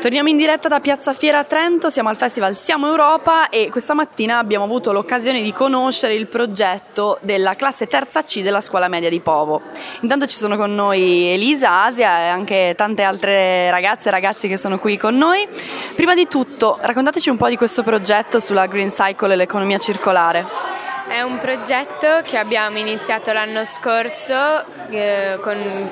Torniamo in diretta da Piazza Fiera a Trento, siamo al festival Siamo Europa e questa mattina abbiamo avuto l'occasione di conoscere il progetto della classe terza C della scuola media di Povo. Intanto ci sono con noi Elisa, Asia e anche tante altre ragazze e ragazzi che sono qui con noi. Prima di tutto, raccontateci un po' di questo progetto sulla Green Cycle e l'economia circolare. È un progetto che abbiamo iniziato l'anno scorso eh, con,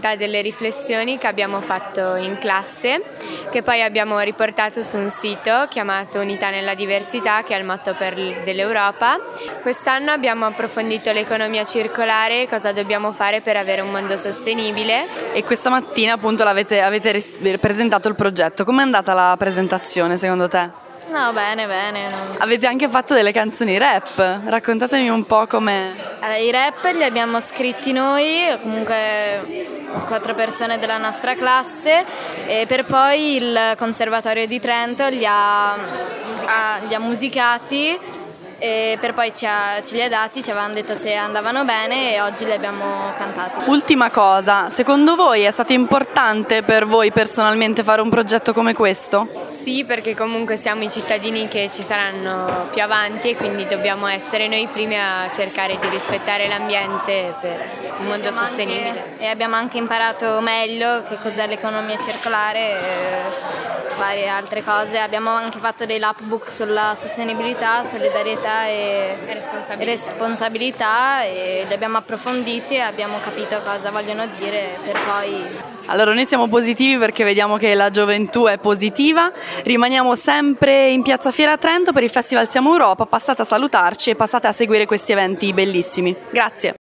da delle riflessioni che abbiamo fatto in classe, che poi abbiamo riportato su un sito chiamato Unità nella diversità, che è il motto per, dell'Europa. Quest'anno abbiamo approfondito l'economia circolare, cosa dobbiamo fare per avere un mondo sostenibile. E questa mattina appunto avete presentato il progetto. Com'è andata la presentazione secondo te? No, bene, bene. Avete anche fatto delle canzoni rap, raccontatemi un po' come... Allora, I rap li abbiamo scritti noi, comunque quattro persone della nostra classe, e per poi il Conservatorio di Trento li ha, ha, li ha musicati e per poi ci ha, ce li ha dati, ci avevano detto se andavano bene e oggi li abbiamo cantati. Ultima cosa, secondo voi è stato importante per voi personalmente fare un progetto come questo? Sì, perché comunque siamo i cittadini che ci saranno più avanti e quindi dobbiamo essere noi i primi a cercare di rispettare l'ambiente per un mondo sostenibile. Anche, e abbiamo anche imparato meglio che cos'è l'economia circolare. E varie altre cose. Abbiamo anche fatto dei lapbook sulla sostenibilità, solidarietà e responsabilità. responsabilità e li abbiamo approfonditi e abbiamo capito cosa vogliono dire per poi allora noi siamo positivi perché vediamo che la gioventù è positiva, rimaniamo sempre in Piazza Fiera Trento per il Festival Siamo Europa, passate a salutarci e passate a seguire questi eventi bellissimi. Grazie.